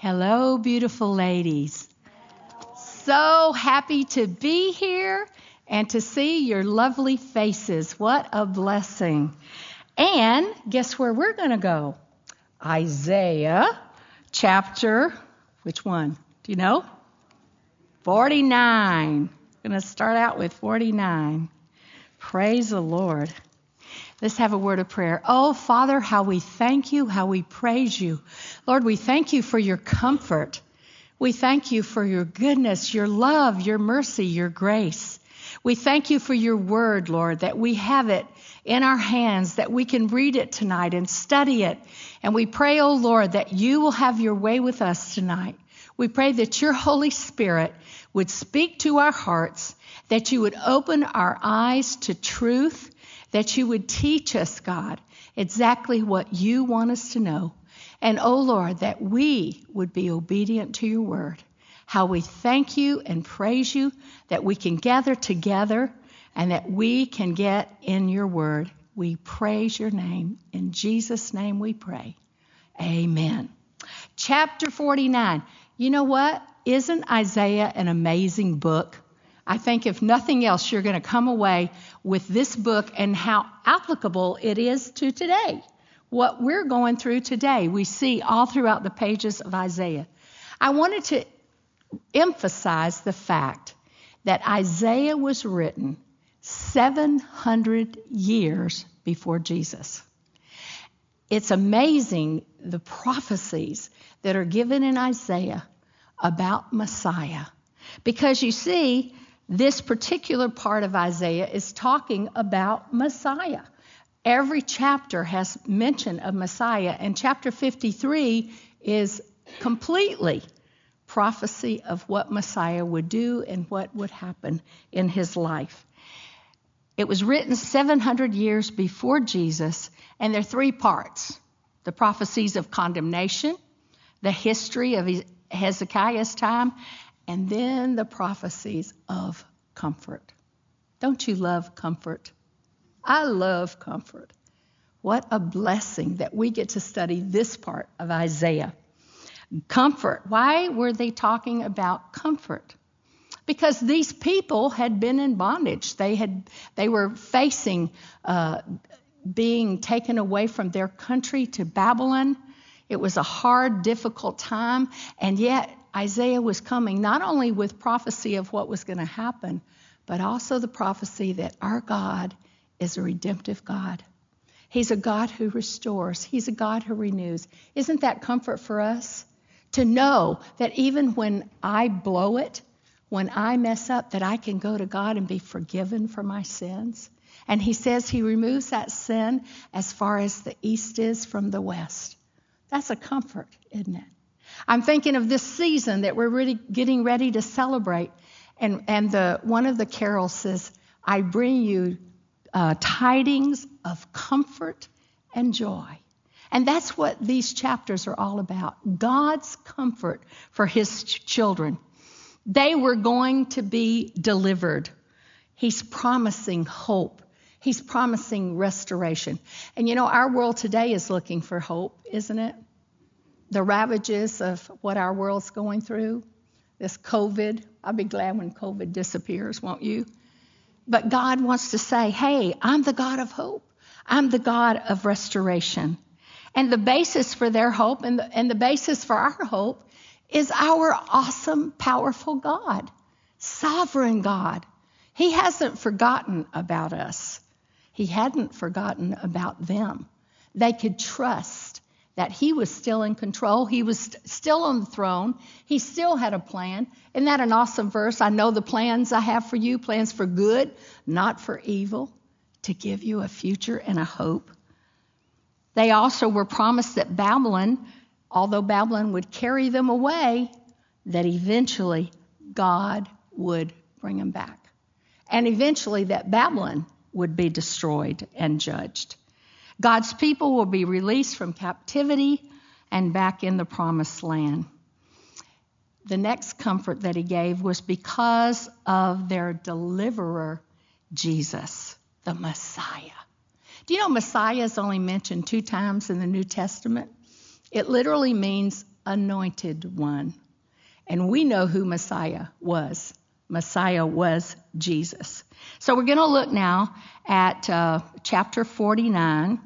Hello, beautiful ladies. So happy to be here and to see your lovely faces. What a blessing. And guess where we're going to go? Isaiah chapter, which one? Do you know? 49. Going to start out with 49. Praise the Lord. Let's have a word of prayer. Oh, Father, how we thank you, how we praise you. Lord, we thank you for your comfort. We thank you for your goodness, your love, your mercy, your grace. We thank you for your word, Lord, that we have it in our hands, that we can read it tonight and study it. And we pray, oh Lord, that you will have your way with us tonight. We pray that your Holy Spirit would speak to our hearts, that you would open our eyes to truth, that you would teach us, God, exactly what you want us to know. And, oh Lord, that we would be obedient to your word. How we thank you and praise you that we can gather together and that we can get in your word. We praise your name. In Jesus' name we pray. Amen. Chapter 49. You know what? Isn't Isaiah an amazing book? I think, if nothing else, you're going to come away with this book and how applicable it is to today. What we're going through today, we see all throughout the pages of Isaiah. I wanted to emphasize the fact that Isaiah was written 700 years before Jesus. It's amazing the prophecies that are given in Isaiah about Messiah. Because you see, this particular part of Isaiah is talking about Messiah. Every chapter has mention of Messiah, and chapter 53 is completely prophecy of what Messiah would do and what would happen in his life. It was written 700 years before Jesus, and there are three parts the prophecies of condemnation, the history of Hezekiah's time, and then the prophecies of comfort. Don't you love comfort? I love comfort. What a blessing that we get to study this part of Isaiah. Comfort. Why were they talking about comfort? Because these people had been in bondage. They had they were facing uh, being taken away from their country to Babylon. It was a hard, difficult time, and yet Isaiah was coming not only with prophecy of what was going to happen, but also the prophecy that our God is a redemptive God. He's a God who restores, He's a God who renews. Isn't that comfort for us? To know that even when I blow it, when I mess up, that I can go to God and be forgiven for my sins. And He says He removes that sin as far as the east is from the west. That's a comfort, isn't it? I'm thinking of this season that we're really getting ready to celebrate. And, and the, one of the carols says, I bring you uh, tidings of comfort and joy. And that's what these chapters are all about God's comfort for his ch- children. They were going to be delivered. He's promising hope. He's promising restoration. And you know, our world today is looking for hope, isn't it? The ravages of what our world's going through, this COVID. I'll be glad when COVID disappears, won't you? But God wants to say, hey, I'm the God of hope. I'm the God of restoration. And the basis for their hope and the, and the basis for our hope is our awesome, powerful God, sovereign God. He hasn't forgotten about us, He hadn't forgotten about them. They could trust that he was still in control. He was st- still on the throne. He still had a plan. Isn't that an awesome verse? I know the plans I have for you, plans for good, not for evil, to give you a future and a hope. They also were promised that Babylon, although Babylon would carry them away, that eventually God would bring them back. And eventually that Babylon would be destroyed and judged. God's people will be released from captivity and back in the promised land. The next comfort that he gave was because of their deliverer, Jesus, the Messiah. Do you know Messiah is only mentioned two times in the New Testament? It literally means anointed one. And we know who Messiah was. Messiah was Jesus. So we're going to look now at uh, chapter 49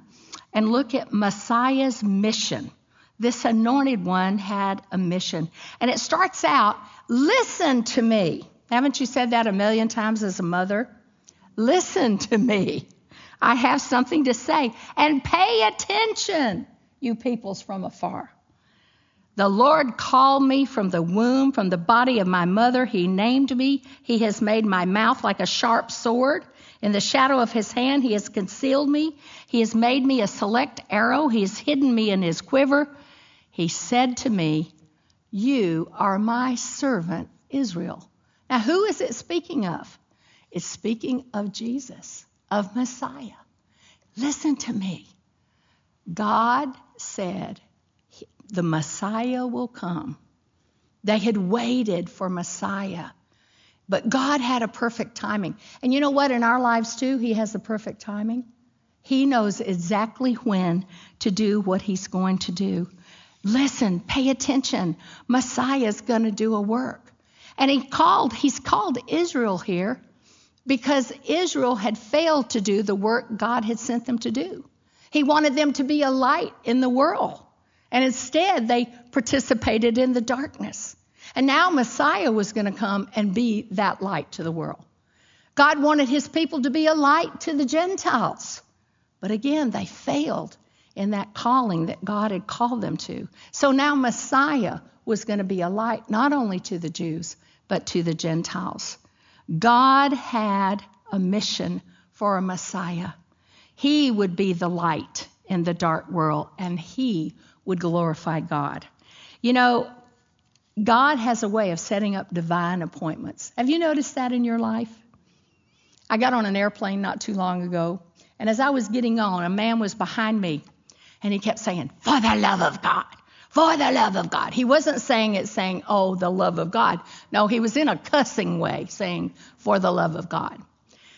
and look at Messiah's mission. This anointed one had a mission. And it starts out listen to me. Haven't you said that a million times as a mother? Listen to me. I have something to say. And pay attention, you peoples from afar. The Lord called me from the womb, from the body of my mother. He named me. He has made my mouth like a sharp sword. In the shadow of his hand, he has concealed me. He has made me a select arrow. He has hidden me in his quiver. He said to me, You are my servant, Israel. Now, who is it speaking of? It's speaking of Jesus, of Messiah. Listen to me. God said, the Messiah will come. They had waited for Messiah. But God had a perfect timing. And you know what? In our lives, too, He has a perfect timing. He knows exactly when to do what He's going to do. Listen, pay attention. Messiah is going to do a work. And He called, He's called Israel here because Israel had failed to do the work God had sent them to do. He wanted them to be a light in the world. And instead, they participated in the darkness. And now Messiah was going to come and be that light to the world. God wanted his people to be a light to the Gentiles. But again, they failed in that calling that God had called them to. So now Messiah was going to be a light not only to the Jews, but to the Gentiles. God had a mission for a Messiah. He would be the light in the dark world, and he would glorify God. You know, God has a way of setting up divine appointments. Have you noticed that in your life? I got on an airplane not too long ago, and as I was getting on, a man was behind me, and he kept saying, For the love of God, for the love of God. He wasn't saying it saying, Oh, the love of God. No, he was in a cussing way saying, For the love of God.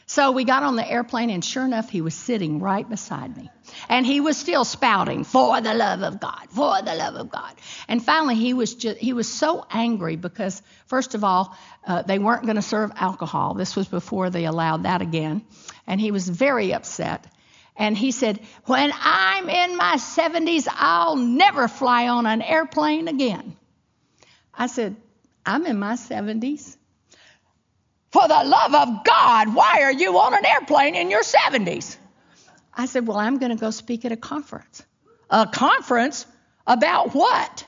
So we got on the airplane, and sure enough, he was sitting right beside me. And he was still spouting, for the love of God, for the love of God. And finally, he was just, he was so angry because, first of all, uh, they weren't going to serve alcohol. This was before they allowed that again. And he was very upset. And he said, When I'm in my 70s, I'll never fly on an airplane again. I said, I'm in my 70s. For the love of God, why are you on an airplane in your 70s? I said, Well, I'm going to go speak at a conference. A conference? About what?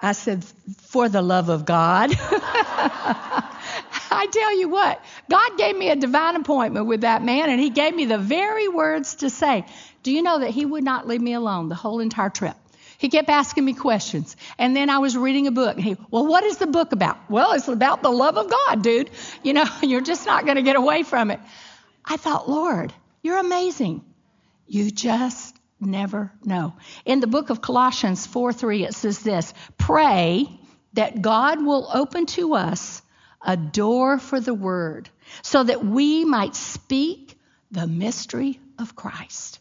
I said, For the love of God. I tell you what, God gave me a divine appointment with that man, and he gave me the very words to say. Do you know that he would not leave me alone the whole entire trip? He kept asking me questions. And then I was reading a book. And he, well, what is the book about? Well, it's about the love of God, dude. You know, you're just not going to get away from it. I thought, Lord, you're amazing. You just never know. In the book of Colossians 4 3, it says this Pray that God will open to us a door for the word so that we might speak the mystery of Christ.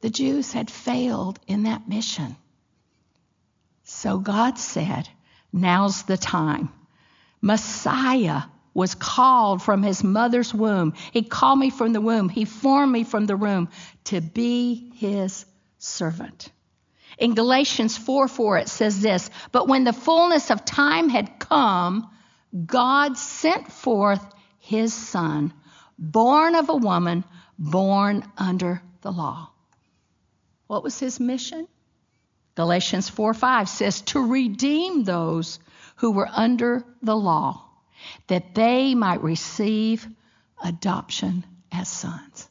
The Jews had failed in that mission. So God said, Now's the time. Messiah was called from his mother's womb. He called me from the womb. He formed me from the womb to be his servant. In Galatians 4 4, it says this But when the fullness of time had come, God sent forth his son, born of a woman, born under the law. What was his mission? Galatians 4 5 says, To redeem those who were under the law, that they might receive adoption as sons.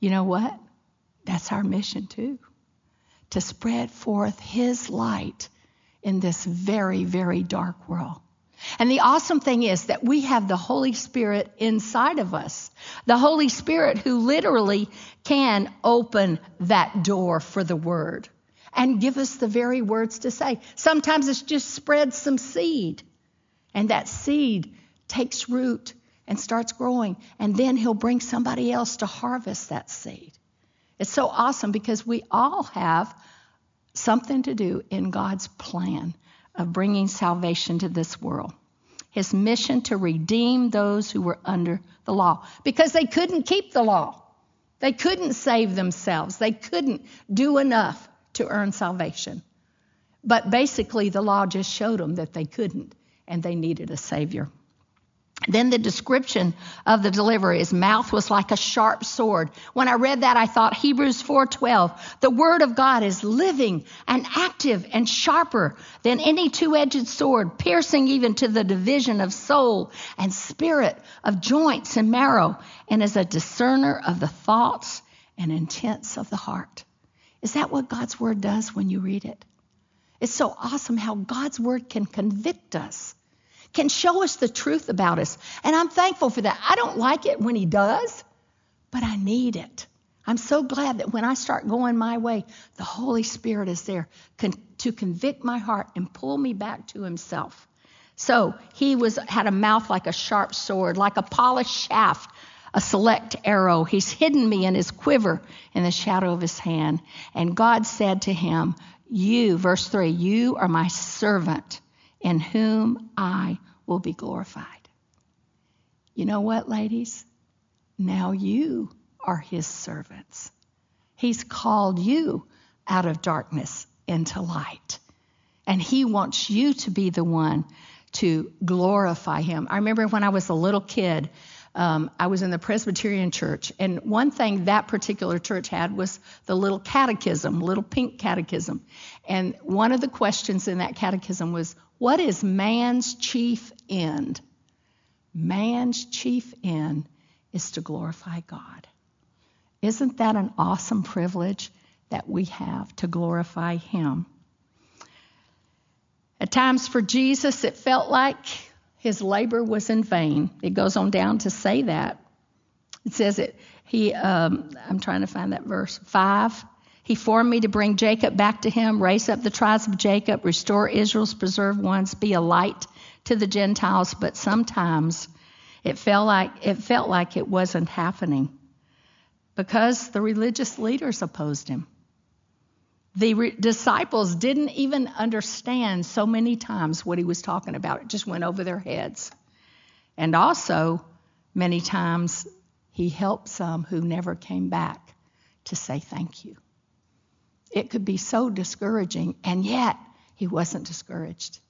You know what? That's our mission too. To spread forth his light in this very, very dark world. And the awesome thing is that we have the Holy Spirit inside of us. The Holy Spirit who literally can open that door for the word and give us the very words to say. Sometimes it's just spread some seed, and that seed takes root and starts growing, and then he'll bring somebody else to harvest that seed. It's so awesome because we all have something to do in God's plan of bringing salvation to this world. His mission to redeem those who were under the law because they couldn't keep the law. They couldn't save themselves. They couldn't do enough to earn salvation. But basically, the law just showed them that they couldn't and they needed a Savior. Then the description of the deliverer, his mouth was like a sharp sword. When I read that, I thought Hebrews 4:12, the word of God is living and active and sharper than any two-edged sword, piercing even to the division of soul and spirit, of joints and marrow, and is a discerner of the thoughts and intents of the heart. Is that what God's word does when you read it? It's so awesome how God's word can convict us can show us the truth about us. And I'm thankful for that. I don't like it when he does, but I need it. I'm so glad that when I start going my way, the Holy Spirit is there to convict my heart and pull me back to himself. So he was had a mouth like a sharp sword, like a polished shaft, a select arrow. He's hidden me in his quiver in the shadow of his hand. And God said to him, You, verse 3, you are my servant in whom I will be glorified. You know what, ladies? Now you are his servants. He's called you out of darkness into light. And he wants you to be the one to glorify him. I remember when I was a little kid, um, I was in the Presbyterian church, and one thing that particular church had was the little catechism, little pink catechism. And one of the questions in that catechism was, What is man's chief end? Man's chief end is to glorify God. Isn't that an awesome privilege that we have to glorify Him? At times for Jesus, it felt like his labor was in vain. It goes on down to say that. It says it. He, um, I'm trying to find that verse five. He formed me to bring Jacob back to him, raise up the tribes of Jacob, restore Israel's preserved ones, be a light to the Gentiles. But sometimes it felt like it felt like it wasn't happening because the religious leaders opposed him. The re- disciples didn't even understand so many times what he was talking about. It just went over their heads. And also, many times, he helped some who never came back to say thank you. It could be so discouraging, and yet he wasn't discouraged.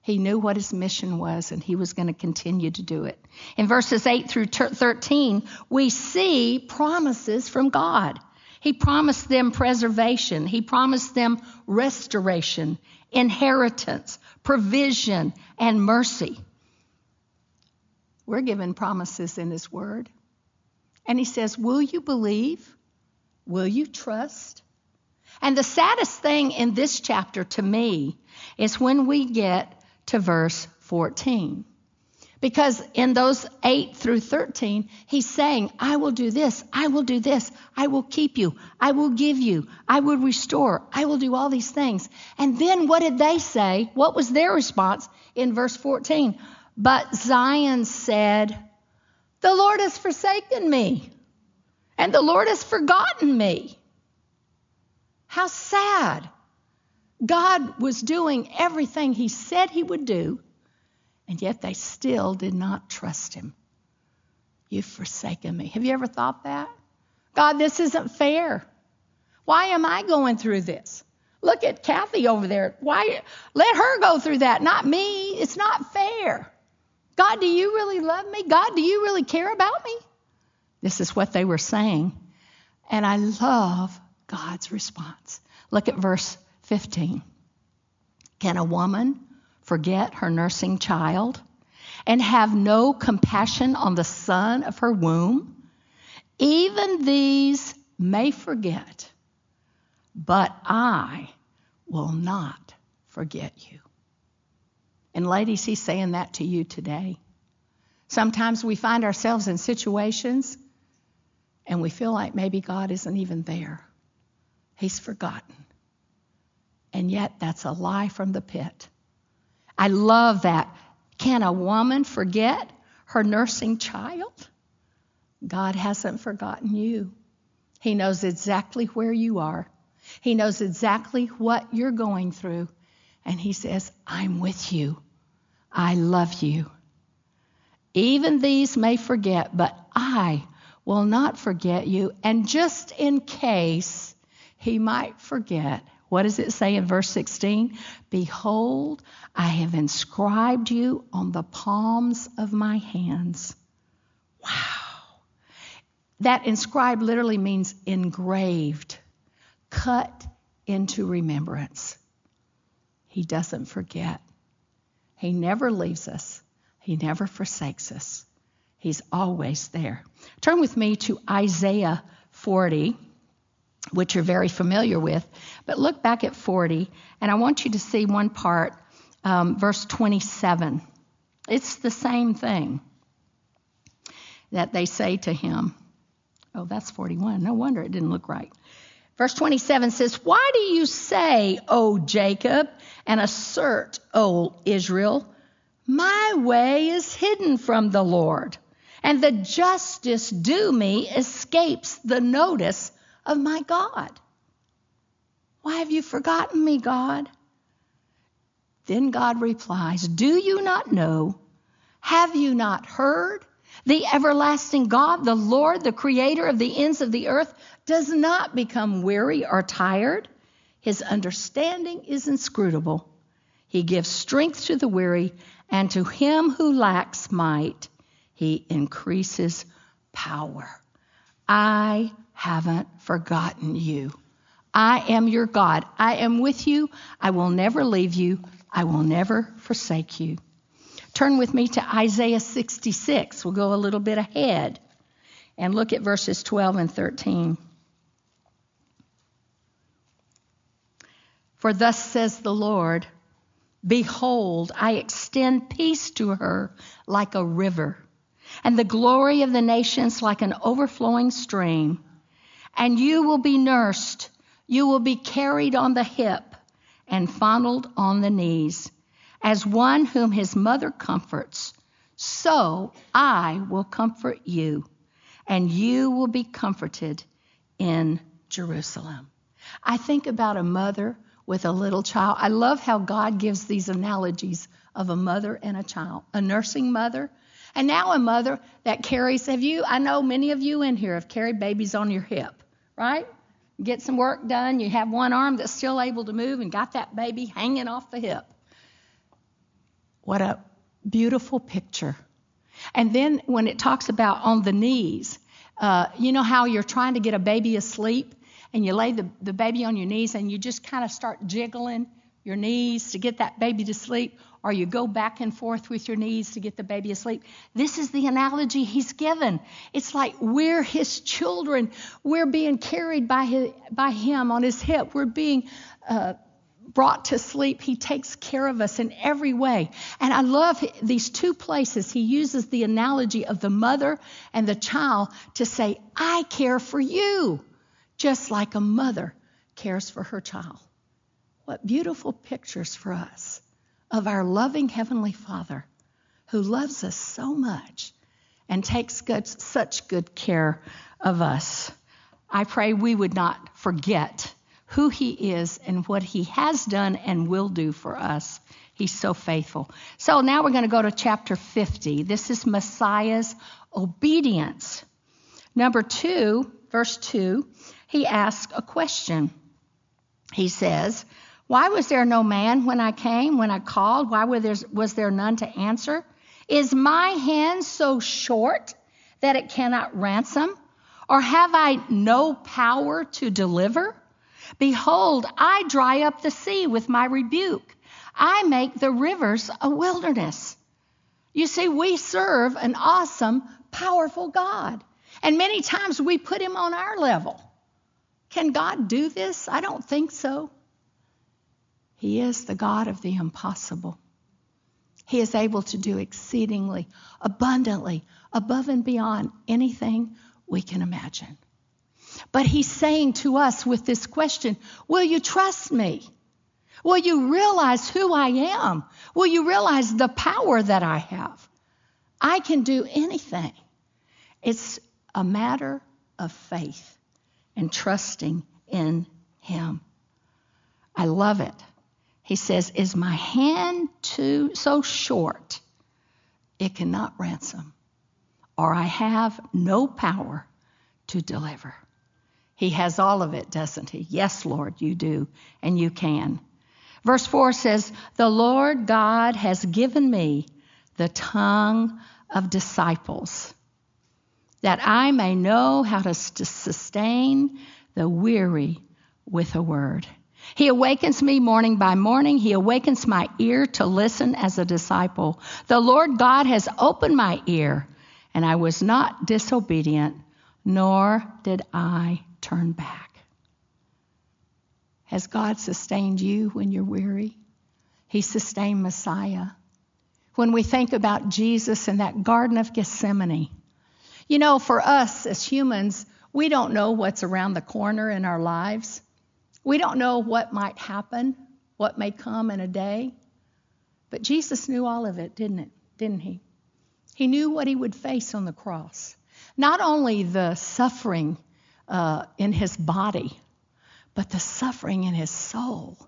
He knew what his mission was, and he was going to continue to do it. In verses 8 through 13, we see promises from God. He promised them preservation. He promised them restoration, inheritance, provision, and mercy. We're given promises in His Word. And He says, Will you believe? Will you trust? And the saddest thing in this chapter to me is when we get to verse 14. Because in those 8 through 13, he's saying, I will do this, I will do this, I will keep you, I will give you, I will restore, I will do all these things. And then what did they say? What was their response in verse 14? But Zion said, The Lord has forsaken me, and the Lord has forgotten me. How sad. God was doing everything he said he would do and yet they still did not trust him. You've forsaken me. Have you ever thought that? God, this isn't fair. Why am I going through this? Look at Kathy over there. Why let her go through that, not me? It's not fair. God, do you really love me? God, do you really care about me? This is what they were saying. And I love God's response. Look at verse 15. Can a woman forget her nursing child and have no compassion on the son of her womb? Even these may forget, but I will not forget you. And ladies, he's saying that to you today. Sometimes we find ourselves in situations and we feel like maybe God isn't even there. He's forgotten. And yet, that's a lie from the pit. I love that. Can a woman forget her nursing child? God hasn't forgotten you. He knows exactly where you are. He knows exactly what you're going through. And He says, I'm with you. I love you. Even these may forget, but I will not forget you. And just in case he might forget, what does it say in verse 16? Behold, I have inscribed you on the palms of my hands. Wow. That inscribed literally means engraved, cut into remembrance. He doesn't forget. He never leaves us. He never forsakes us. He's always there. Turn with me to Isaiah 40, which you're very familiar with. But look back at 40, and I want you to see one part, um, verse 27. It's the same thing that they say to him. Oh, that's 41. No wonder it didn't look right. Verse 27 says, Why do you say, O Jacob, and assert, O Israel, my way is hidden from the Lord, and the justice due me escapes the notice of my God. Why have you forgotten me, God? Then God replies, Do you not know? Have you not heard? The everlasting God, the Lord, the creator of the ends of the earth, does not become weary or tired. His understanding is inscrutable. He gives strength to the weary and to him who lacks might, he increases power. I haven't forgotten you. I am your God. I am with you. I will never leave you. I will never forsake you. Turn with me to Isaiah 66. We'll go a little bit ahead and look at verses 12 and 13. For thus says the Lord, Behold, I extend peace to her like a river, and the glory of the nations like an overflowing stream. And you will be nursed, you will be carried on the hip, and fondled on the knees, as one whom his mother comforts. So I will comfort you, and you will be comforted in Jerusalem. I think about a mother with a little child. I love how God gives these analogies of a mother and a child, a nursing mother, and now a mother that carries. Have you? I know many of you in here have carried babies on your hip, right? Get some work done. You have one arm that's still able to move and got that baby hanging off the hip. What a beautiful picture. And then when it talks about on the knees, uh, you know how you're trying to get a baby asleep and you lay the, the baby on your knees and you just kind of start jiggling your knees to get that baby to sleep, or you go back and forth with your knees to get the baby asleep. This is the analogy he's given. It's like we're his children. We're being carried by, his, by him on his hip. We're being uh, brought to sleep. He takes care of us in every way. And I love these two places. He uses the analogy of the mother and the child to say, I care for you just like a mother cares for her child. What beautiful pictures for us of our loving Heavenly Father who loves us so much and takes good, such good care of us. I pray we would not forget who He is and what He has done and will do for us. He's so faithful. So now we're going to go to chapter 50. This is Messiah's obedience. Number two, verse 2 he asks a question. He says, Why was there no man when I came, when I called? Why was there none to answer? Is my hand so short that it cannot ransom? Or have I no power to deliver? Behold, I dry up the sea with my rebuke. I make the rivers a wilderness. You see, we serve an awesome, powerful God. And many times we put him on our level. Can God do this? I don't think so. He is the God of the impossible. He is able to do exceedingly, abundantly, above and beyond anything we can imagine. But He's saying to us with this question Will you trust me? Will you realize who I am? Will you realize the power that I have? I can do anything. It's a matter of faith and trusting in him. I love it. He says, Is my hand too so short it cannot ransom, or I have no power to deliver? He has all of it, doesn't he? Yes, Lord, you do, and you can. Verse 4 says, The Lord God has given me the tongue of disciples, that I may know how to sustain the weary with a word. He awakens me morning by morning. He awakens my ear to listen as a disciple. The Lord God has opened my ear, and I was not disobedient, nor did I turn back. Has God sustained you when you're weary? He sustained Messiah. When we think about Jesus in that Garden of Gethsemane, you know, for us as humans, we don't know what's around the corner in our lives. We don't know what might happen, what may come in a day. But Jesus knew all of it, didn't it? Didn't he? He knew what he would face on the cross. Not only the suffering uh, in his body, but the suffering in his soul.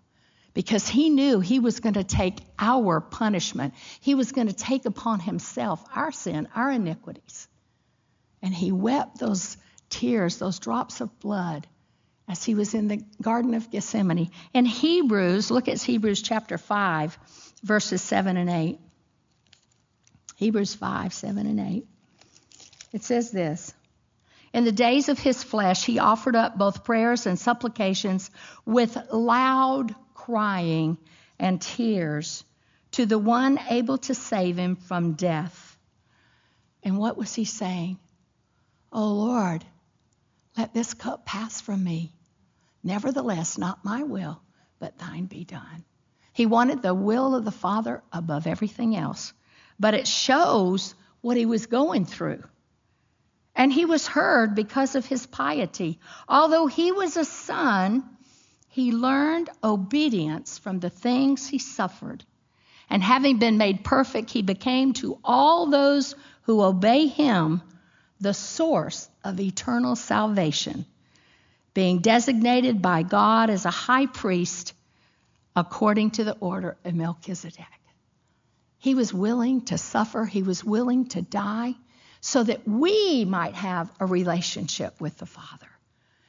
Because he knew he was going to take our punishment. He was going to take upon himself our sin, our iniquities. And he wept those tears, those drops of blood, as he was in the Garden of Gethsemane. In Hebrews, look at Hebrews chapter 5, verses 7 and 8. Hebrews 5, 7 and 8. It says this in the days of his flesh, he offered up both prayers and supplications with loud crying and tears to the one able to save him from death. And what was he saying? Oh Lord, let this cup pass from me. Nevertheless, not my will, but thine be done. He wanted the will of the Father above everything else. But it shows what he was going through. And he was heard because of his piety. Although he was a son, he learned obedience from the things he suffered. And having been made perfect, he became to all those who obey him the source of eternal salvation, being designated by God as a high priest according to the order of Melchizedek. He was willing to suffer, he was willing to die so that we might have a relationship with the Father,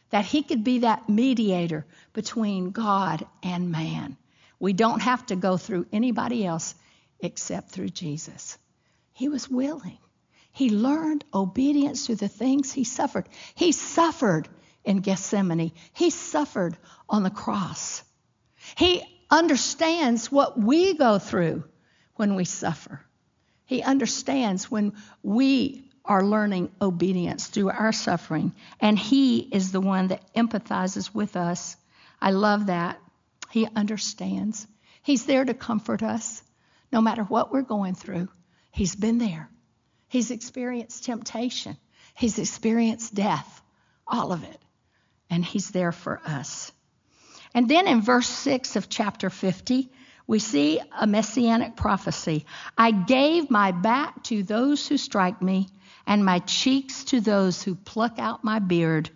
that He could be that mediator between God and man. We don't have to go through anybody else except through Jesus. He was willing. He learned obedience through the things he suffered. He suffered in Gethsemane, he suffered on the cross. He understands what we go through when we suffer. He understands when we are learning obedience through our suffering, and He is the one that empathizes with us. I love that. He understands. He's there to comfort us no matter what we're going through. He's been there. He's experienced temptation, He's experienced death, all of it. And He's there for us. And then in verse 6 of chapter 50, we see a messianic prophecy. I gave my back to those who strike me, and my cheeks to those who pluck out my beard.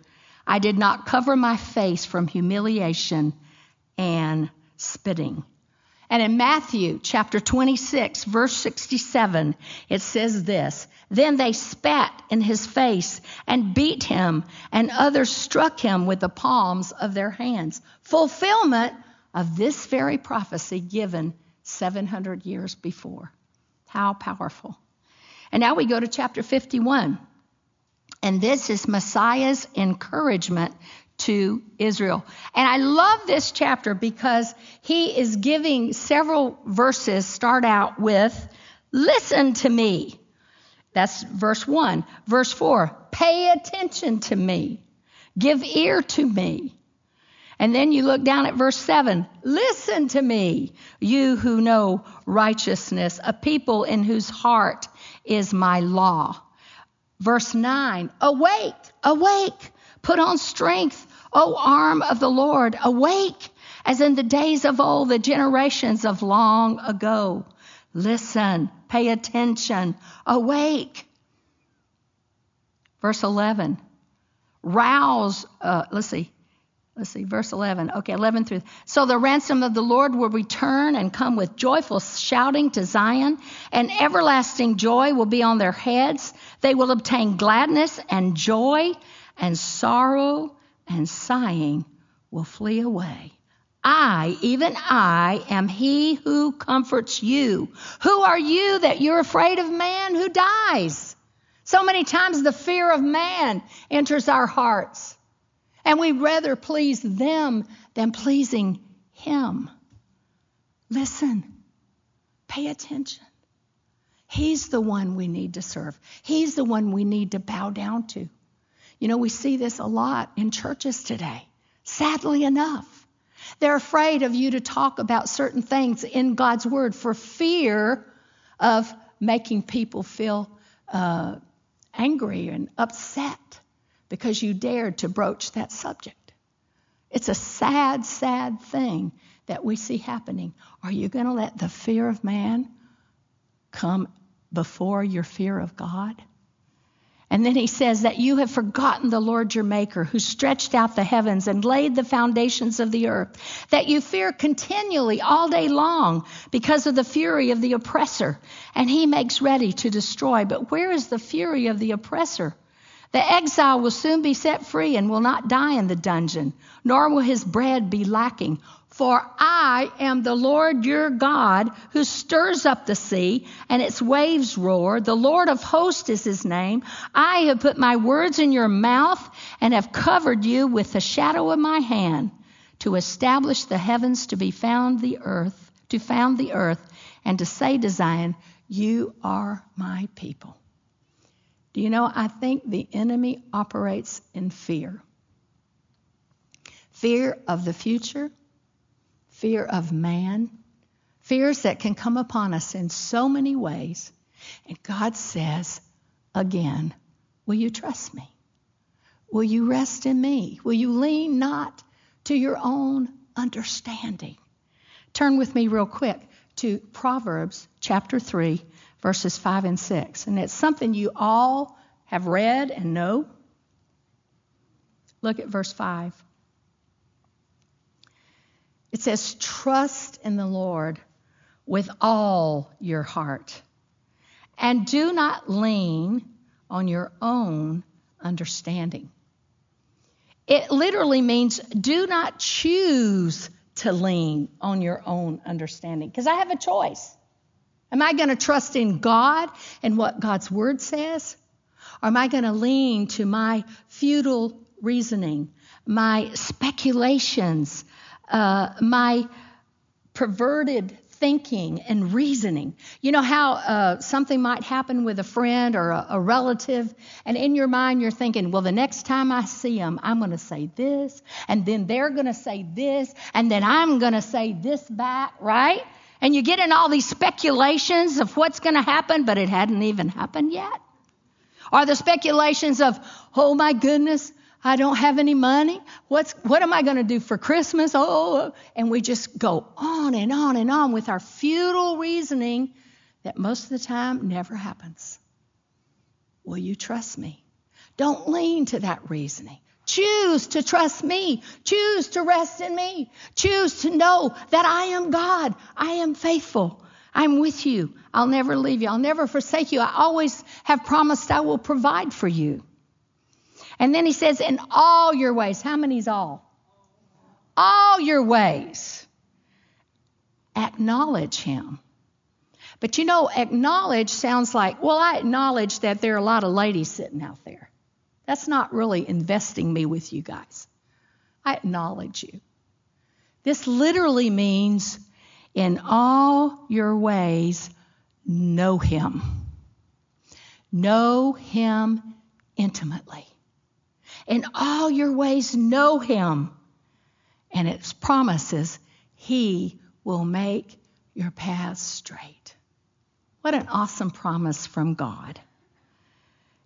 I did not cover my face from humiliation and spitting. And in Matthew chapter 26, verse 67, it says this Then they spat in his face and beat him, and others struck him with the palms of their hands. Fulfillment of this very prophecy given 700 years before. How powerful. And now we go to chapter 51. And this is Messiah's encouragement to Israel. And I love this chapter because he is giving several verses start out with, listen to me. That's verse one. Verse four, pay attention to me. Give ear to me. And then you look down at verse 7. Listen to me, you who know righteousness, a people in whose heart is my law. Verse 9. Awake, awake, put on strength, O arm of the Lord. Awake, as in the days of old, the generations of long ago. Listen, pay attention, awake. Verse 11. Rouse, uh, let's see let's see, verse 11. Okay, 11 through. So the ransom of the Lord will return and come with joyful shouting to Zion, and everlasting joy will be on their heads. They will obtain gladness and joy, and sorrow and sighing will flee away. I, even I, am he who comforts you. Who are you that you're afraid of man who dies? So many times the fear of man enters our hearts. And we rather please them than pleasing Him. Listen, pay attention. He's the one we need to serve, He's the one we need to bow down to. You know, we see this a lot in churches today, sadly enough. They're afraid of you to talk about certain things in God's Word for fear of making people feel uh, angry and upset because you dared to broach that subject. It's a sad, sad thing that we see happening. Are you going to let the fear of man come before your fear of God? And then he says that you have forgotten the Lord your Maker, who stretched out the heavens and laid the foundations of the earth, that you fear continually all day long because of the fury of the oppressor, and he makes ready to destroy. But where is the fury of the oppressor? The exile will soon be set free and will not die in the dungeon, nor will his bread be lacking. For I am the Lord your God who stirs up the sea and its waves roar. The Lord of hosts is his name. I have put my words in your mouth and have covered you with the shadow of my hand to establish the heavens to be found the earth, to found the earth and to say to Zion, you are my people. Do you know, I think the enemy operates in fear fear of the future, fear of man, fears that can come upon us in so many ways. And God says, again, will you trust me? Will you rest in me? Will you lean not to your own understanding? Turn with me real quick to Proverbs chapter 3, verses 5 and 6. And it's something you all have read and know. Look at verse 5. It says, Trust in the Lord with all your heart, and do not lean on your own understanding. It literally means do not choose to lean on your own understanding, because I have a choice. Am I going to trust in God and what God's word says? Or am I going to lean to my futile reasoning, my speculations, uh, my perverted thinking and reasoning. You know how uh, something might happen with a friend or a, a, relative, and in your mind you're thinking, well, the next time I see them, I'm going to say this, and then they're going to say this, and then I'm going to say this back, right? And you get in all these speculations of what's going to happen, but it hadn't even happened yet. Or the speculations of, oh my goodness, I don't have any money. What's, what am I going to do for Christmas? Oh, and we just go on and on and on with our futile reasoning that most of the time never happens. Will you trust me? Don't lean to that reasoning. Choose to trust me. Choose to rest in me. Choose to know that I am God. I am faithful. I'm with you. I'll never leave you. I'll never forsake you. I always have promised I will provide for you. And then he says, in all your ways. How many's all? All your ways. Acknowledge him. But you know, acknowledge sounds like, well, I acknowledge that there are a lot of ladies sitting out there. That's not really investing me with you guys. I acknowledge you. This literally means in all your ways, know him. Know him intimately. In all your ways, know him. And its promises, he will make your paths straight. What an awesome promise from God.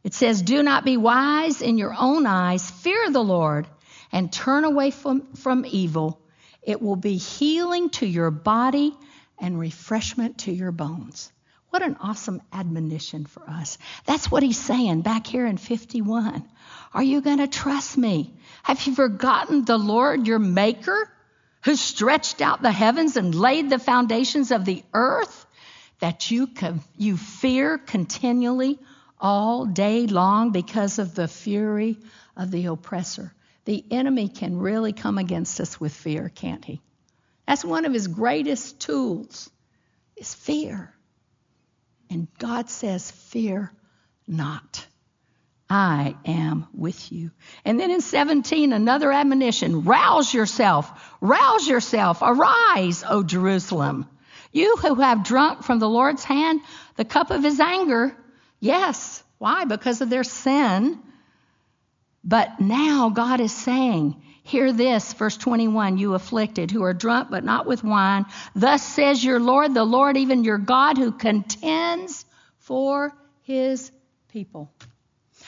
It says, Do not be wise in your own eyes, fear the Lord, and turn away from, from evil. It will be healing to your body and refreshment to your bones. What an awesome admonition for us. That's what he's saying back here in 51. Are you going to trust me? Have you forgotten the Lord your maker who stretched out the heavens and laid the foundations of the earth that you, you fear continually all day long because of the fury of the oppressor? The enemy can really come against us with fear, can't he? That's one of his greatest tools is fear. And God says, Fear not. I am with you. And then in 17, another admonition rouse yourself, rouse yourself, arise, O Jerusalem. You who have drunk from the Lord's hand the cup of his anger. Yes. Why? Because of their sin. But now God is saying, Hear this, verse 21 You afflicted, who are drunk but not with wine. Thus says your Lord, the Lord, even your God, who contends for his people.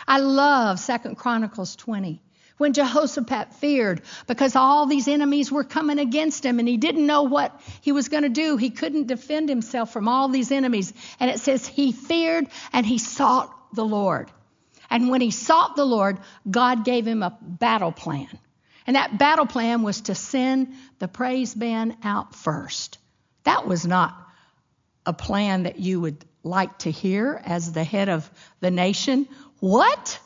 I love Second Chronicles 20 when Jehoshaphat feared because all these enemies were coming against him and he didn't know what he was going to do. He couldn't defend himself from all these enemies. And it says he feared and he sought the Lord. And when he sought the Lord, God gave him a battle plan. And that battle plan was to send the praise band out first. That was not a plan that you would like to hear as the head of the nation. What?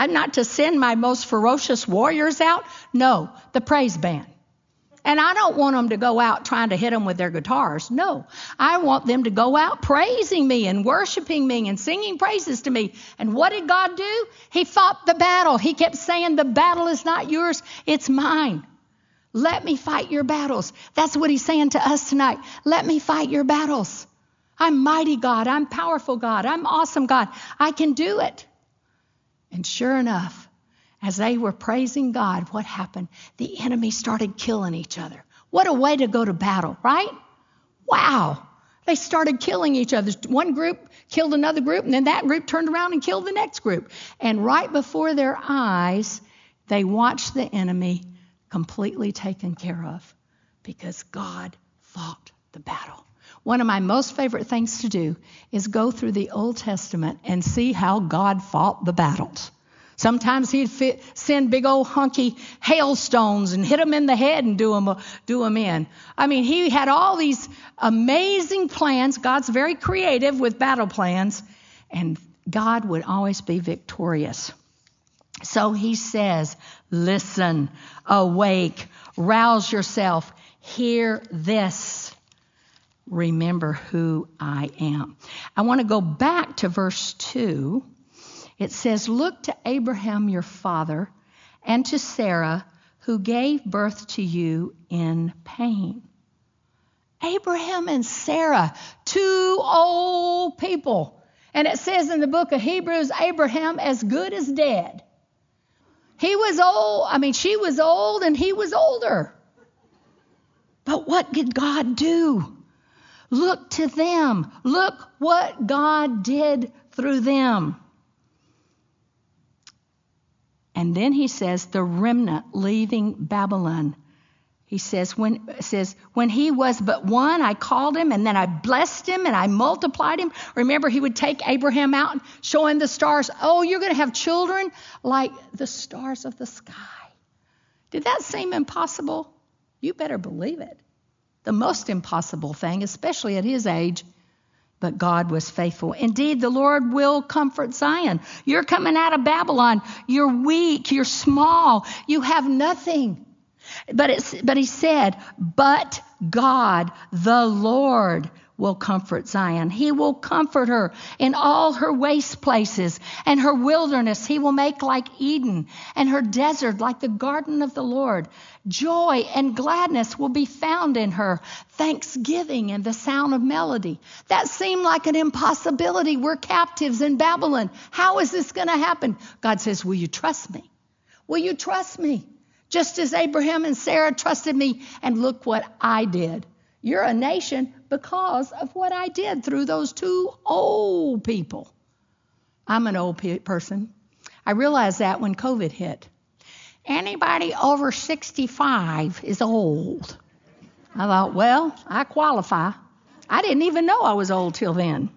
I'm not to send my most ferocious warriors out? No, the praise band. And I don't want them to go out trying to hit them with their guitars. No, I want them to go out praising me and worshiping me and singing praises to me. And what did God do? He fought the battle. He kept saying, The battle is not yours, it's mine. Let me fight your battles. That's what he's saying to us tonight. Let me fight your battles. I'm mighty God. I'm powerful God. I'm awesome God. I can do it. And sure enough, as they were praising God, what happened? The enemy started killing each other. What a way to go to battle, right? Wow. They started killing each other. One group killed another group, and then that group turned around and killed the next group. And right before their eyes, they watched the enemy completely taken care of because God fought the battle. One of my most favorite things to do is go through the Old Testament and see how God fought the battles. Sometimes he'd fit, send big old hunky hailstones and hit them in the head and do them, do them in. I mean, he had all these amazing plans. God's very creative with battle plans, and God would always be victorious. So he says, Listen, awake, rouse yourself, hear this. Remember who I am. I want to go back to verse 2 it says, Look to Abraham your father and to Sarah who gave birth to you in pain. Abraham and Sarah, two old people. And it says in the book of Hebrews, Abraham as good as dead. He was old, I mean, she was old and he was older. But what did God do? Look to them. Look what God did through them. And then he says, the remnant leaving Babylon. He says, when, says, when he was but one, I called him and then I blessed him and I multiplied him. Remember, he would take Abraham out and show him the stars. Oh, you're going to have children like the stars of the sky. Did that seem impossible? You better believe it. The most impossible thing, especially at his age, but God was faithful. Indeed, the Lord will comfort Zion. You're coming out of Babylon. You're weak. You're small. You have nothing. But, it's, but he said, but God, the Lord, will comfort Zion. He will comfort her in all her waste places and her wilderness. He will make like Eden and her desert like the garden of the Lord. Joy and gladness will be found in her, thanksgiving and the sound of melody. That seemed like an impossibility. We're captives in Babylon. How is this going to happen? God says, Will you trust me? Will you trust me? Just as Abraham and Sarah trusted me, and look what I did. You're a nation because of what I did through those two old people. I'm an old person. I realized that when COVID hit. Anybody over 65 is old. I thought, well, I qualify. I didn't even know I was old till then.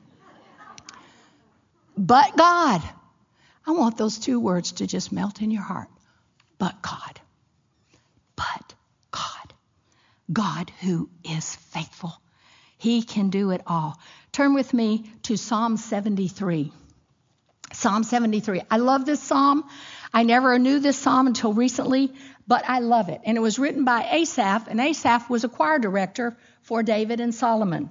but God. I want those two words to just melt in your heart. But God. But God. God who is faithful. He can do it all. Turn with me to Psalm 73. Psalm 73. I love this psalm. I never knew this psalm until recently, but I love it. And it was written by Asaph, and Asaph was a choir director for David and Solomon.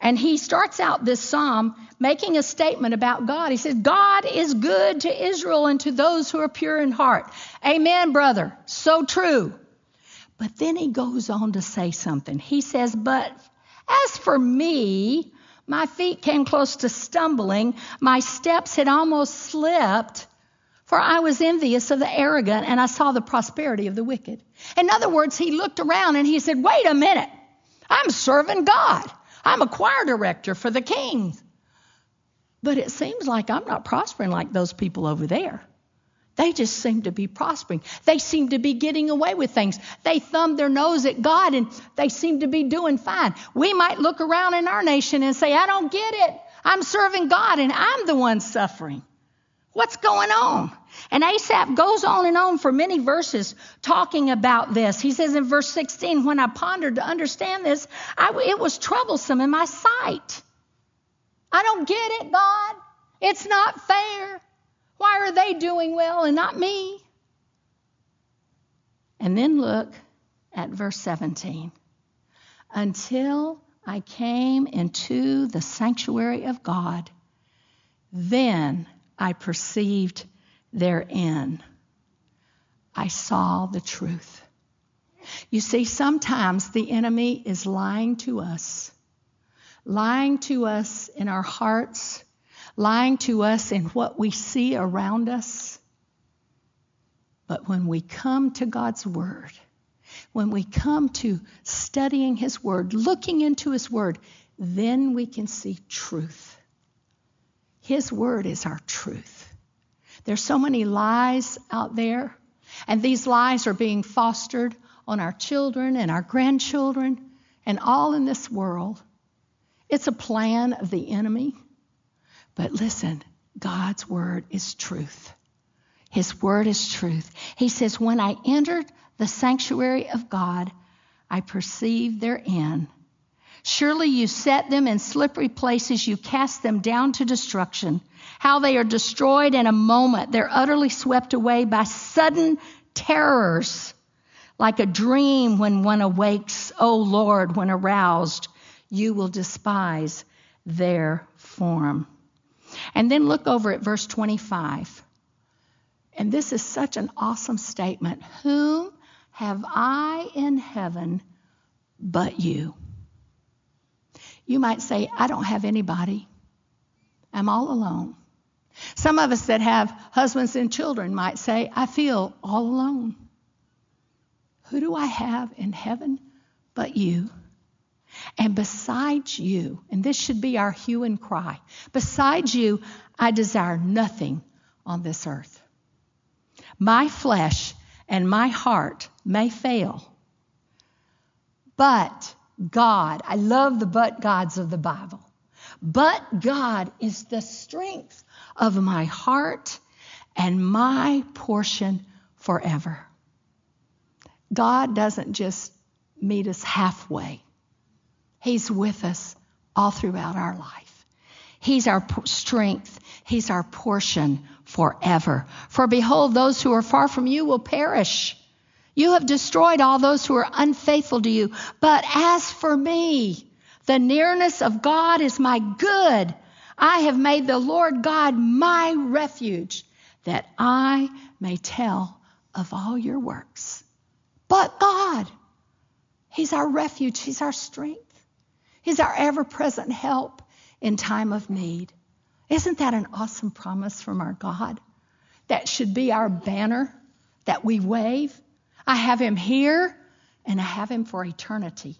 And he starts out this psalm making a statement about God. He says, God is good to Israel and to those who are pure in heart. Amen, brother. So true. But then he goes on to say something. He says, But as for me, my feet came close to stumbling. My steps had almost slipped. For I was envious of the arrogant and I saw the prosperity of the wicked. In other words, he looked around and he said, Wait a minute. I'm serving God. I'm a choir director for the king. But it seems like I'm not prospering like those people over there. They just seem to be prospering. They seem to be getting away with things. They thumb their nose at God and they seem to be doing fine. We might look around in our nation and say, I don't get it. I'm serving God and I'm the one suffering. What's going on? And Asaph goes on and on for many verses talking about this. He says in verse 16, When I pondered to understand this, I, it was troublesome in my sight. I don't get it, God. It's not fair. Why are they doing well and not me? And then look at verse 17. Until I came into the sanctuary of God, then I perceived their end. I saw the truth. You see, sometimes the enemy is lying to us, lying to us in our hearts lying to us in what we see around us. But when we come to God's Word, when we come to studying His Word, looking into His Word, then we can see truth. His Word is our truth. There's so many lies out there, and these lies are being fostered on our children and our grandchildren and all in this world. It's a plan of the enemy. But listen, God's word is truth. His word is truth. He says, When I entered the sanctuary of God, I perceived therein. Surely you set them in slippery places, you cast them down to destruction. How they are destroyed in a moment. They're utterly swept away by sudden terrors, like a dream when one awakes. O oh Lord, when aroused, you will despise their form. And then look over at verse 25. And this is such an awesome statement. Whom have I in heaven but you? You might say, I don't have anybody. I'm all alone. Some of us that have husbands and children might say, I feel all alone. Who do I have in heaven but you? And besides you, and this should be our hue and cry, besides you, I desire nothing on this earth. My flesh and my heart may fail, but God, I love the but gods of the Bible, but God is the strength of my heart and my portion forever. God doesn't just meet us halfway. He's with us all throughout our life. He's our strength. He's our portion forever. For behold, those who are far from you will perish. You have destroyed all those who are unfaithful to you. But as for me, the nearness of God is my good. I have made the Lord God my refuge, that I may tell of all your works. But God, He's our refuge, He's our strength. He's our ever present help in time of need. Isn't that an awesome promise from our God? That should be our banner that we wave. I have him here and I have him for eternity.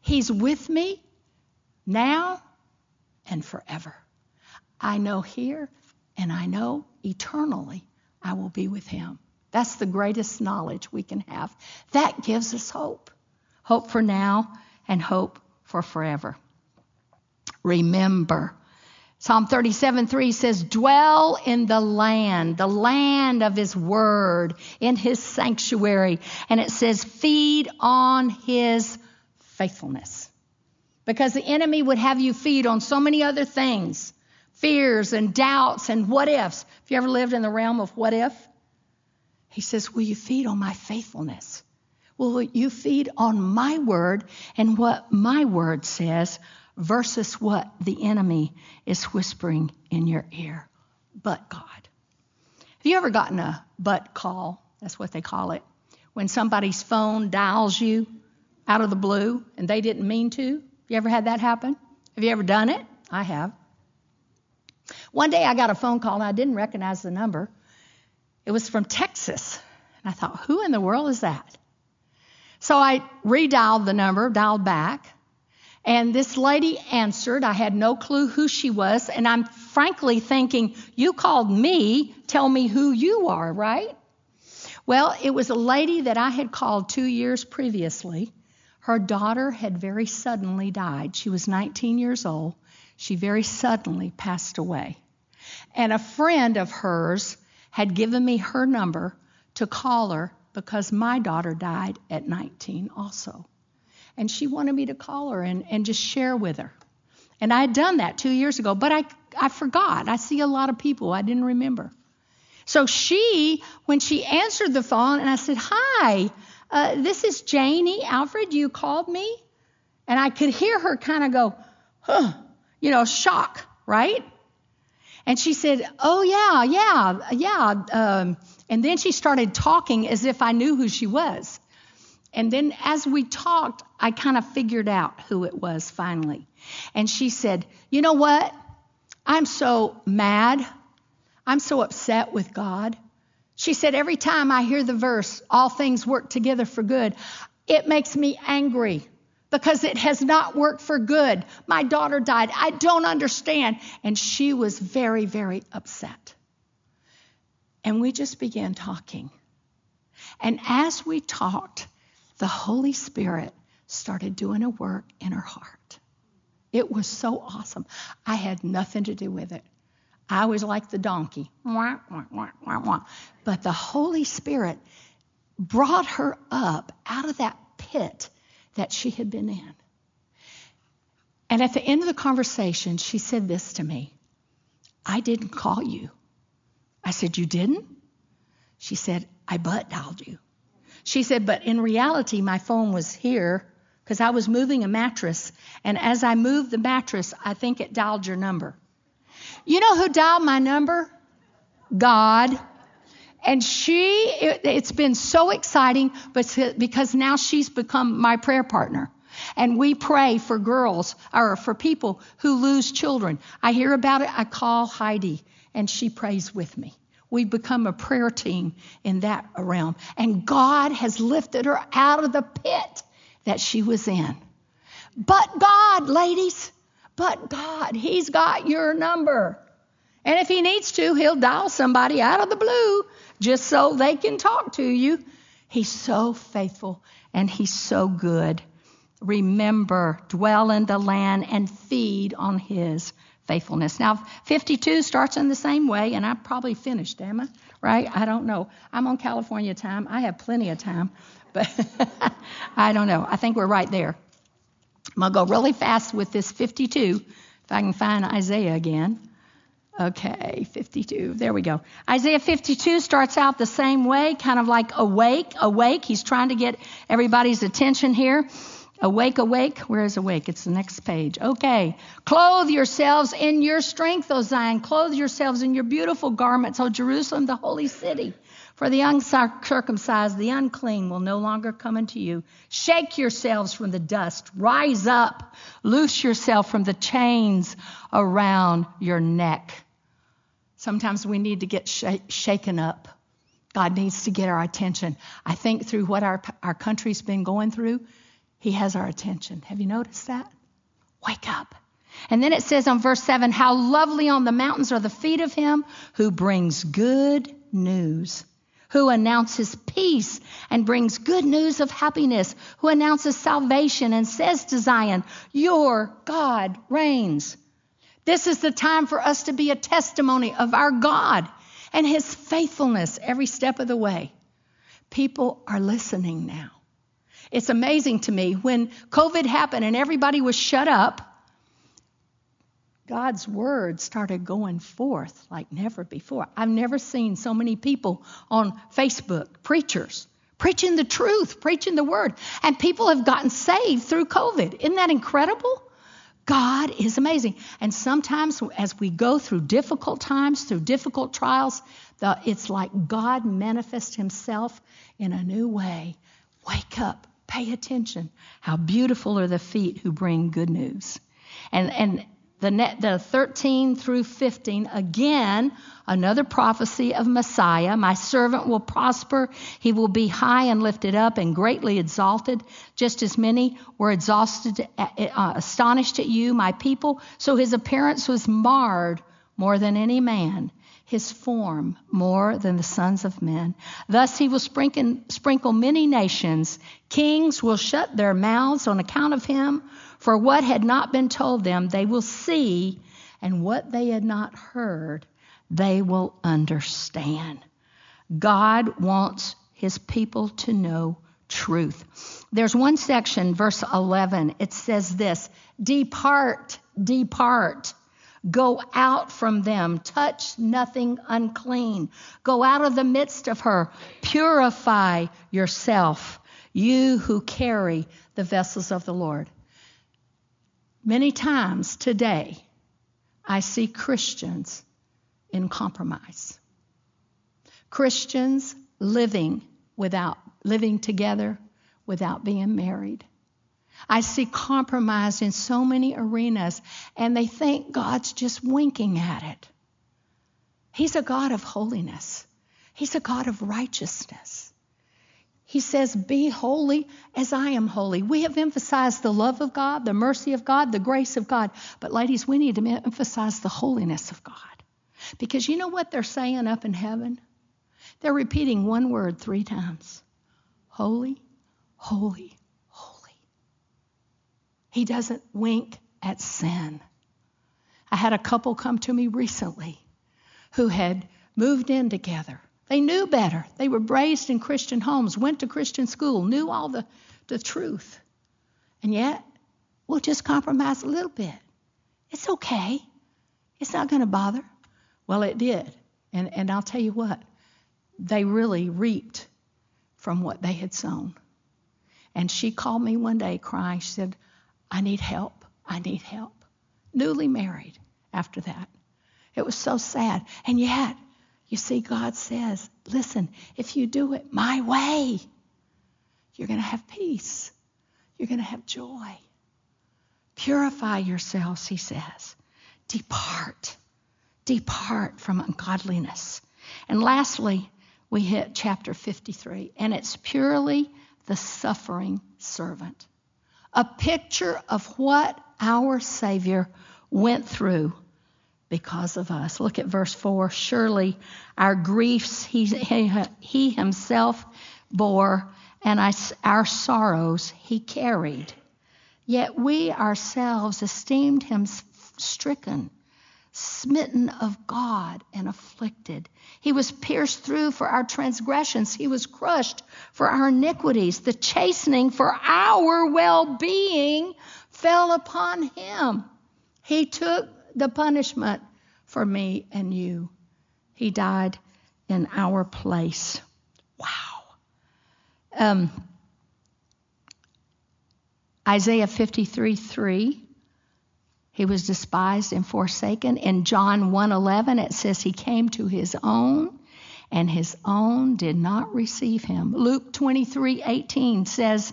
He's with me now and forever. I know here and I know eternally I will be with him. That's the greatest knowledge we can have. That gives us hope. Hope for now and hope for forever. Remember Psalm 37 3 says, Dwell in the land, the land of his word, in his sanctuary. And it says, Feed on his faithfulness. Because the enemy would have you feed on so many other things fears and doubts and what ifs. Have you ever lived in the realm of what if? He says, Will you feed on my faithfulness? You feed on my word and what my word says versus what the enemy is whispering in your ear? But God. Have you ever gotten a but call? That's what they call it. When somebody's phone dials you out of the blue and they didn't mean to. Have you ever had that happen? Have you ever done it? I have. One day I got a phone call and I didn't recognize the number. It was from Texas. And I thought, who in the world is that? So I redialed the number, dialed back, and this lady answered. I had no clue who she was, and I'm frankly thinking, you called me, tell me who you are, right? Well, it was a lady that I had called two years previously. Her daughter had very suddenly died. She was 19 years old. She very suddenly passed away. And a friend of hers had given me her number to call her because my daughter died at 19 also. And she wanted me to call her and, and just share with her. And I had done that two years ago, but I, I forgot. I see a lot of people I didn't remember. So she, when she answered the phone, and I said, Hi, uh, this is Janie. Alfred, you called me? And I could hear her kind of go, huh, you know, shock, right? And she said, Oh, yeah, yeah, yeah. Um, and then she started talking as if I knew who she was. And then as we talked, I kind of figured out who it was finally. And she said, You know what? I'm so mad. I'm so upset with God. She said, Every time I hear the verse, all things work together for good, it makes me angry because it has not worked for good. My daughter died. I don't understand. And she was very, very upset. And we just began talking. And as we talked, the Holy Spirit started doing a work in her heart. It was so awesome. I had nothing to do with it. I was like the donkey. But the Holy Spirit brought her up out of that pit that she had been in. And at the end of the conversation, she said this to me I didn't call you. I said, You didn't? She said, I butt dialed you. She said, But in reality, my phone was here because I was moving a mattress. And as I moved the mattress, I think it dialed your number. You know who dialed my number? God. And she, it, has been so exciting but because now she's become my prayer partner. And we pray for girls or for people who lose children. I hear about it, I call Heidi, and she prays with me. We've become a prayer team in that realm. And God has lifted her out of the pit that she was in. But God, ladies, but God, He's got your number. And if He needs to, He'll dial somebody out of the blue just so they can talk to you. He's so faithful and he's so good. Remember, dwell in the land and feed on his faithfulness. Now, 52 starts in the same way, and I'm probably finished, am I? Right? I don't know. I'm on California time. I have plenty of time, but I don't know. I think we're right there. I'm going to go really fast with this 52, if I can find Isaiah again. Okay, 52. There we go. Isaiah 52 starts out the same way, kind of like awake, awake. He's trying to get everybody's attention here. Awake, awake. Where is awake? It's the next page. Okay. Clothe yourselves in your strength, O Zion. Clothe yourselves in your beautiful garments, O Jerusalem, the holy city. For the uncircumcised, the unclean will no longer come into you. Shake yourselves from the dust. Rise up. Loose yourself from the chains around your neck. Sometimes we need to get sh- shaken up. God needs to get our attention. I think through what our, our country's been going through, He has our attention. Have you noticed that? Wake up. And then it says on verse 7 How lovely on the mountains are the feet of him who brings good news who announces peace and brings good news of happiness, who announces salvation and says to Zion, Your God reigns. This is the time for us to be a testimony of our God and His faithfulness every step of the way. People are listening now. It's amazing to me when COVID happened and everybody was shut up, God's word started going forth like never before. I've never seen so many people on Facebook, preachers, preaching the truth, preaching the word, and people have gotten saved through COVID. Isn't that incredible? God is amazing. And sometimes as we go through difficult times, through difficult trials, the, it's like God manifests himself in a new way. Wake up, pay attention. How beautiful are the feet who bring good news. And, and the, net, the 13 through 15, again, another prophecy of Messiah. My servant will prosper. He will be high and lifted up and greatly exalted, just as many were exhausted, uh, astonished at you, my people. So his appearance was marred more than any man, his form more than the sons of men. Thus he will sprinkle, many nations. Kings will shut their mouths on account of him. For what had not been told them, they will see, and what they had not heard, they will understand. God wants his people to know truth. There's one section, verse 11, it says this Depart, depart. Go out from them, touch nothing unclean. Go out of the midst of her, purify yourself, you who carry the vessels of the Lord. Many times today, I see Christians in compromise. Christians living without living together without being married. I see compromise in so many arenas, and they think God's just winking at it. He's a God of holiness, He's a God of righteousness. He says, Be holy as I am holy. We have emphasized the love of God, the mercy of God, the grace of God. But, ladies, we need to emphasize the holiness of God. Because you know what they're saying up in heaven? They're repeating one word three times Holy, holy. He doesn't wink at sin. I had a couple come to me recently who had moved in together they knew better. They were raised in Christian homes, went to Christian school, knew all the, the truth. And yet, we'll just compromise a little bit. It's okay. It's not going to bother. Well, it did. And, and I'll tell you what, they really reaped from what they had sown. And she called me one day crying. She said, I need help. I need help. Newly married after that. It was so sad. And yet, you see, God says, listen, if you do it my way, you're going to have peace. You're going to have joy. Purify yourselves, he says. Depart. Depart from ungodliness. And lastly, we hit chapter 53, and it's purely the suffering servant. A picture of what our Savior went through because of us. Look at verse 4. Surely our griefs he, he himself bore, and I, our sorrows he carried. Yet we ourselves esteemed him stricken, smitten of God, and afflicted. He was pierced through for our transgressions, he was crushed for our iniquities. The chastening for our well being fell upon him. He took the punishment for me and you. He died in our place. Wow. Um, Isaiah 53 3. He was despised and forsaken. In John 1:11 it says he came to his own and his own did not receive him. Luke 23:18 says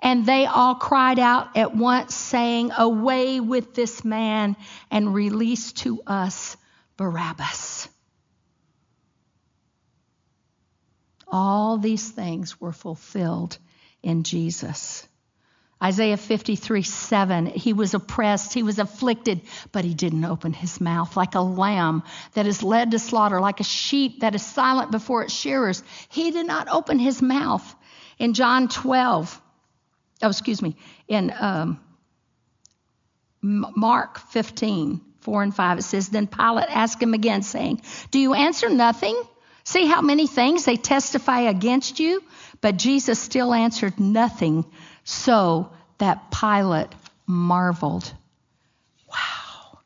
and they all cried out at once, saying, Away with this man and release to us Barabbas. All these things were fulfilled in Jesus. Isaiah 53 7, he was oppressed, he was afflicted, but he didn't open his mouth like a lamb that is led to slaughter, like a sheep that is silent before its shearers. He did not open his mouth. In John 12, oh, excuse me, in um, Mark 15, 4 and 5, it says, Then Pilate asked him again, saying, Do you answer nothing? See how many things they testify against you? But Jesus still answered nothing, so that Pilate marveled. Wow.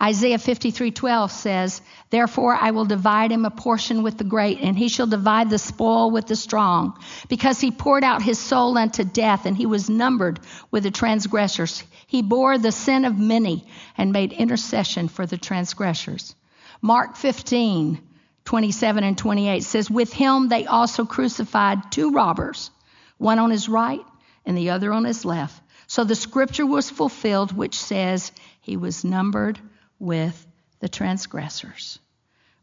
Isaiah 53:12 says, Therefore I will divide him a portion with the great, and he shall divide the spoil with the strong, because he poured out his soul unto death, and he was numbered with the transgressors. He bore the sin of many and made intercession for the transgressors. Mark 15, 27 and 28 says, With him they also crucified two robbers, one on his right and the other on his left. So the scripture was fulfilled, which says, He was numbered with the transgressors.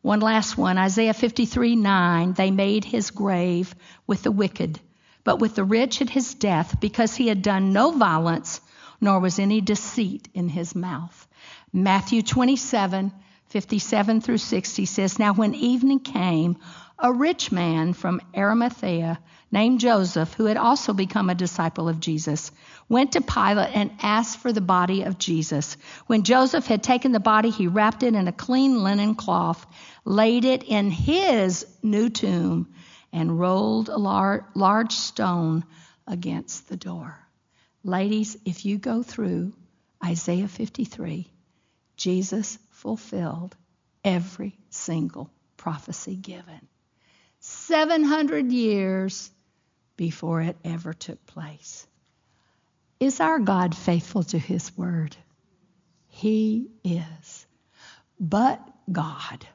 One last one, Isaiah 53 9, they made his grave with the wicked, but with the rich at his death, because he had done no violence, nor was any deceit in his mouth. Matthew 27 57 through 60 says, Now when evening came, a rich man from Arimathea named Joseph, who had also become a disciple of Jesus, went to Pilate and asked for the body of Jesus. When Joseph had taken the body, he wrapped it in a clean linen cloth, laid it in his new tomb, and rolled a lar- large stone against the door. Ladies, if you go through Isaiah 53, Jesus fulfilled every single prophecy given. 700 years before it ever took place. Is our God faithful to his word? He is. But God.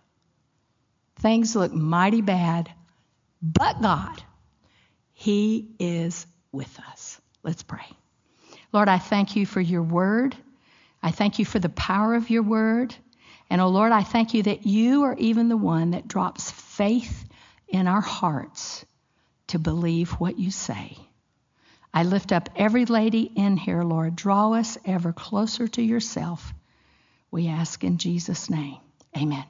Things look mighty bad, but God. He is with us. Let's pray. Lord, I thank you for your word. I thank you for the power of your word. And oh Lord, I thank you that you are even the one that drops faith in our hearts to believe what you say. I lift up every lady in here, Lord. Draw us ever closer to yourself. We ask in Jesus' name. Amen.